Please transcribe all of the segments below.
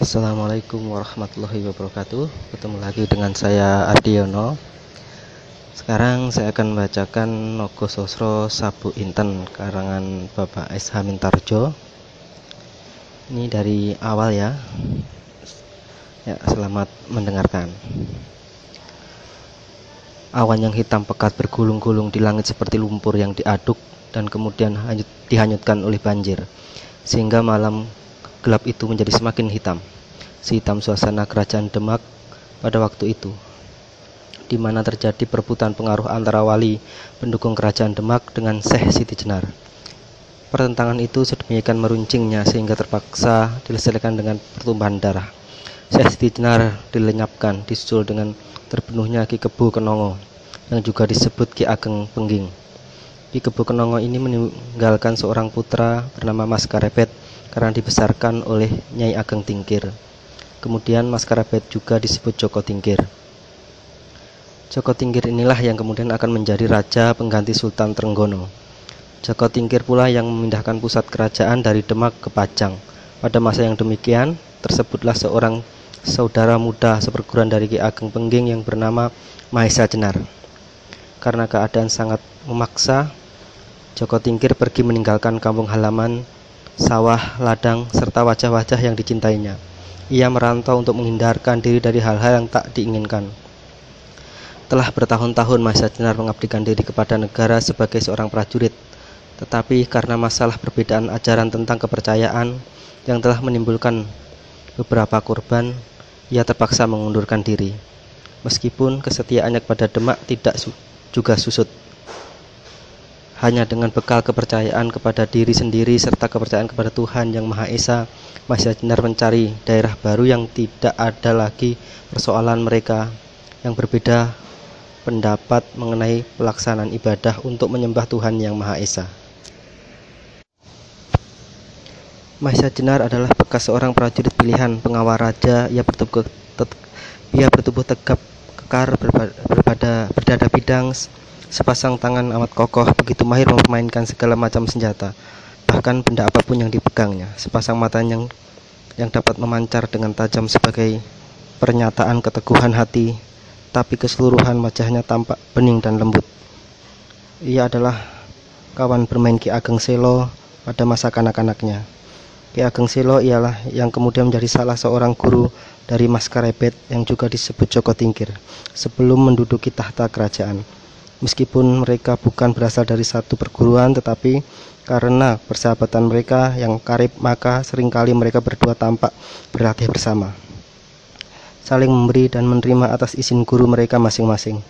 Assalamualaikum warahmatullahi wabarakatuh. Ketemu lagi dengan saya Ardiono. Sekarang saya akan membacakan Nogo Sosro Sabu Inten Karangan Bapak S. Hamintarjo Ini dari awal ya. Ya selamat mendengarkan. Awan yang hitam pekat bergulung-gulung di langit seperti lumpur yang diaduk Dan kemudian dihanyutkan oleh banjir. Sehingga malam gelap itu menjadi semakin hitam. Sehitam suasana kerajaan Demak pada waktu itu, di mana terjadi perebutan pengaruh antara wali pendukung kerajaan Demak dengan Syekh Siti Jenar. Pertentangan itu sedemikian meruncingnya sehingga terpaksa diselesaikan dengan pertumbuhan darah. Syekh Siti Jenar dilenyapkan disusul dengan terbunuhnya Ki Kebu Kenongo yang juga disebut Ki Ageng Pengging. Ki Kebu Kenongo ini meninggalkan seorang putra bernama Mas Karepet karena dibesarkan oleh Nyai Ageng Tingkir. Kemudian Mas Karabet juga disebut Joko Tingkir. Joko Tingkir inilah yang kemudian akan menjadi raja pengganti Sultan Trenggono. Joko Tingkir pula yang memindahkan pusat kerajaan dari Demak ke Pajang. Pada masa yang demikian, tersebutlah seorang saudara muda seperguruan dari Ki Ageng Pengging yang bernama Mahesa Jenar. Karena keadaan sangat memaksa, Joko Tingkir pergi meninggalkan kampung halaman sawah, ladang, serta wajah-wajah yang dicintainya. Ia merantau untuk menghindarkan diri dari hal-hal yang tak diinginkan. Telah bertahun-tahun Mas Jenar mengabdikan diri kepada negara sebagai seorang prajurit, tetapi karena masalah perbedaan ajaran tentang kepercayaan yang telah menimbulkan beberapa korban, ia terpaksa mengundurkan diri. Meskipun kesetiaannya kepada Demak tidak juga susut hanya dengan bekal kepercayaan kepada diri sendiri serta kepercayaan kepada Tuhan yang Maha Esa, masih benar mencari daerah baru yang tidak ada lagi persoalan mereka yang berbeda pendapat mengenai pelaksanaan ibadah untuk menyembah Tuhan yang Maha Esa. Mahesa Jenar adalah bekas seorang prajurit pilihan pengawal raja. Ia bertubuh, ia bertubuh tegap, kekar, berbada, berdada bidang, Sepasang tangan amat kokoh, begitu mahir memainkan segala macam senjata, bahkan benda apa pun yang dipegangnya. Sepasang mata yang yang dapat memancar dengan tajam sebagai pernyataan keteguhan hati, tapi keseluruhan wajahnya tampak bening dan lembut. Ia adalah kawan bermain Ki Ageng Selo pada masa kanak-kanaknya. Ki Ageng Selo ialah yang kemudian menjadi salah seorang guru dari Mas Karebet yang juga disebut Joko Tingkir sebelum menduduki tahta kerajaan. Meskipun mereka bukan berasal dari satu perguruan, tetapi karena persahabatan mereka yang karib, maka sering kali mereka berdua tampak berlatih bersama, saling memberi dan menerima atas izin guru mereka masing-masing.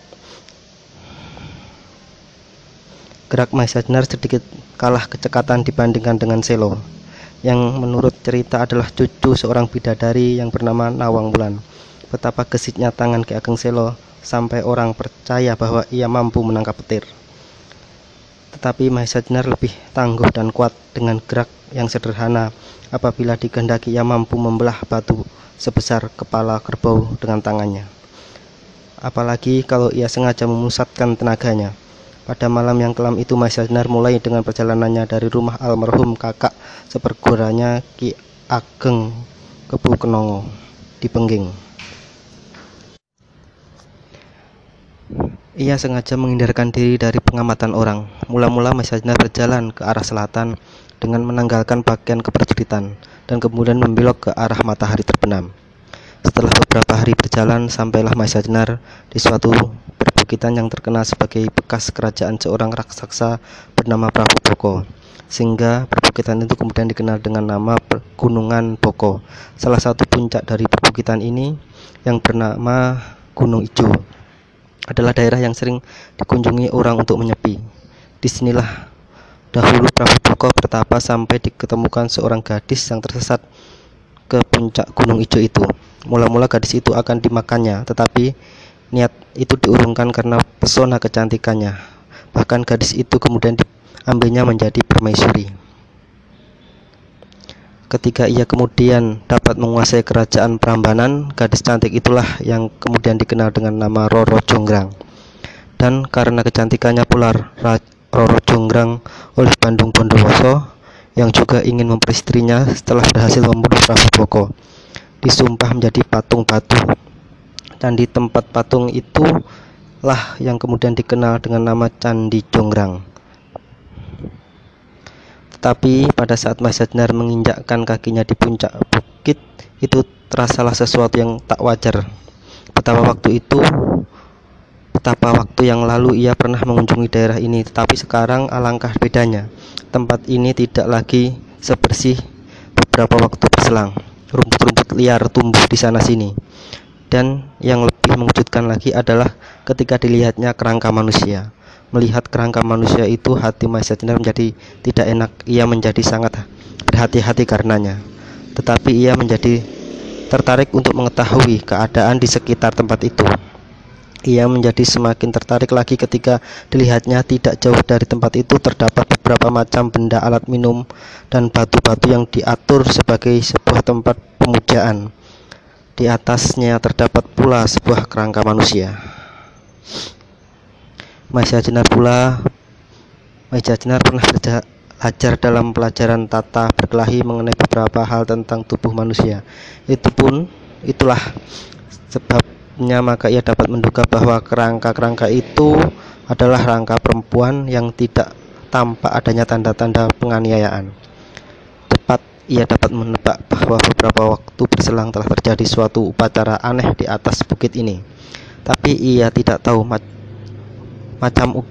Gerak Mahesajnar sedikit kalah kecekatan dibandingkan dengan Selo, yang menurut cerita adalah cucu seorang bidadari yang bernama Nawang Bulan. Betapa gesitnya tangan Ki Ageng Selo sampai orang percaya bahwa ia mampu menangkap petir. Tetapi Mahesa Jenar lebih tangguh dan kuat dengan gerak yang sederhana apabila dikehendaki ia mampu membelah batu sebesar kepala kerbau dengan tangannya. Apalagi kalau ia sengaja memusatkan tenaganya. Pada malam yang kelam itu Mahesa Jenar mulai dengan perjalanannya dari rumah almarhum kakak seperguranya Ki Ageng Kebu Kenongo di Pengging. Ia sengaja menghindarkan diri dari pengamatan orang. Mula-mula Masajna berjalan ke arah selatan dengan menanggalkan pakaian keprajuritan dan kemudian membelok ke arah matahari terbenam. Setelah beberapa hari berjalan, sampailah Masajnar di suatu perbukitan yang terkenal sebagai bekas kerajaan seorang raksasa bernama Prabu Boko. Sehingga perbukitan itu kemudian dikenal dengan nama Gunungan Boko. Salah satu puncak dari perbukitan ini yang bernama Gunung Ijo adalah daerah yang sering dikunjungi orang untuk menyepi. Di sinilah dahulu Prabu Boko bertapa sampai diketemukan seorang gadis yang tersesat ke puncak gunung ijo itu. Mula-mula gadis itu akan dimakannya, tetapi niat itu diurungkan karena pesona kecantikannya. Bahkan gadis itu kemudian diambilnya menjadi permaisuri. Ketika ia kemudian dapat menguasai kerajaan Prambanan, gadis cantik itulah yang kemudian dikenal dengan nama Roro Jonggrang. Dan karena kecantikannya pula Roro Jonggrang oleh Bandung Bondowoso yang juga ingin memperistrinya setelah berhasil membunuh Prabu Boko. disumpah menjadi patung batu. Candi tempat patung itu lah yang kemudian dikenal dengan nama Candi Jonggrang. Tetapi pada saat Mas Jenar menginjakkan kakinya di puncak bukit, itu terasalah sesuatu yang tak wajar. Betapa waktu itu Betapa waktu yang lalu ia pernah mengunjungi daerah ini, tetapi sekarang alangkah bedanya. Tempat ini tidak lagi sebersih beberapa waktu berselang. Rumput-rumput liar tumbuh di sana-sini. Dan yang lebih mengejutkan lagi adalah ketika dilihatnya kerangka manusia. Melihat kerangka manusia itu, hati Maisatinar menjadi tidak enak. Ia menjadi sangat berhati-hati karenanya. Tetapi ia menjadi tertarik untuk mengetahui keadaan di sekitar tempat itu. Ia menjadi semakin tertarik lagi ketika dilihatnya tidak jauh dari tempat itu terdapat beberapa macam benda alat minum dan batu-batu yang diatur sebagai sebuah tempat pemujaan. Di atasnya terdapat pula sebuah kerangka manusia. Masya Jenar pula Masya Jenar pernah belajar dalam pelajaran tata berkelahi mengenai beberapa hal tentang tubuh manusia. Itu pun itulah sebab maka ia dapat menduga bahwa kerangka-kerangka itu adalah rangka perempuan yang tidak tampak adanya tanda-tanda penganiayaan. Cepat ia dapat menebak bahwa beberapa waktu berselang telah terjadi suatu upacara aneh di atas bukit ini. Tapi ia tidak tahu macam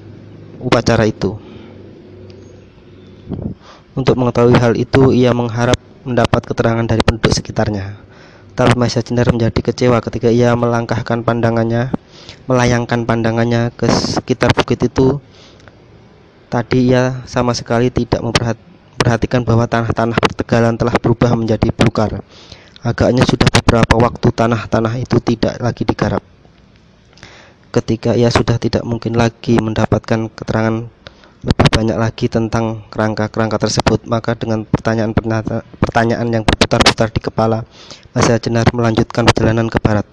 upacara itu. Untuk mengetahui hal itu, ia mengharap mendapat keterangan dari penduduk sekitarnya. Tapi Jenar menjadi kecewa ketika ia melangkahkan pandangannya, melayangkan pandangannya ke sekitar bukit itu. Tadi ia sama sekali tidak memperhatikan bahwa tanah-tanah pertegalan telah berubah menjadi bukar. Agaknya sudah beberapa waktu tanah-tanah itu tidak lagi digarap. Ketika ia sudah tidak mungkin lagi mendapatkan keterangan lebih banyak lagi tentang kerangka-kerangka tersebut, maka dengan pertanyaan-pertanyaan yang berputar-putar di kepala, Masa Jenar melanjutkan perjalanan ke barat,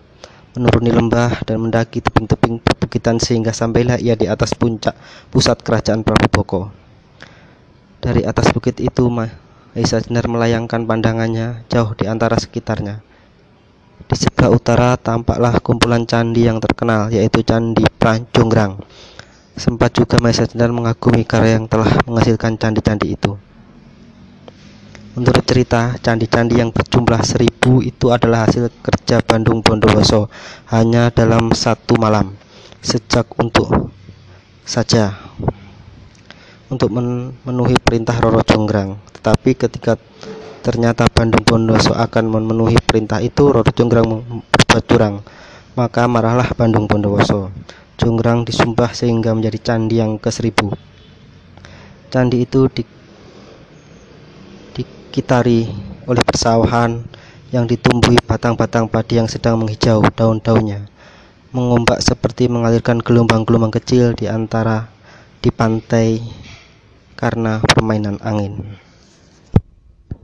menuruni lembah dan mendaki tebing-tebing perbukitan sehingga sampailah ia di atas puncak pusat kerajaan Prabu Boko. Dari atas bukit itu, Maisa Jenar melayangkan pandangannya jauh di antara sekitarnya. Di sebelah utara tampaklah kumpulan candi yang terkenal, yaitu Candi Pranjonggrang Sempat juga Maisa Jenar mengagumi karya yang telah menghasilkan candi-candi itu. Menurut cerita, candi-candi yang berjumlah seribu itu adalah hasil kerja Bandung Bondowoso hanya dalam satu malam. Sejak untuk saja untuk memenuhi perintah Roro Jonggrang. Tetapi ketika ternyata Bandung Bondowoso akan memenuhi perintah itu, Roro Jonggrang berbuat curang. Maka marahlah Bandung Bondowoso. Jonggrang disumpah sehingga menjadi candi yang ke seribu. Candi itu di, dikitari oleh persawahan yang ditumbuhi batang-batang padi yang sedang menghijau daun-daunnya, mengombak seperti mengalirkan gelombang-gelombang kecil di antara di pantai karena permainan angin.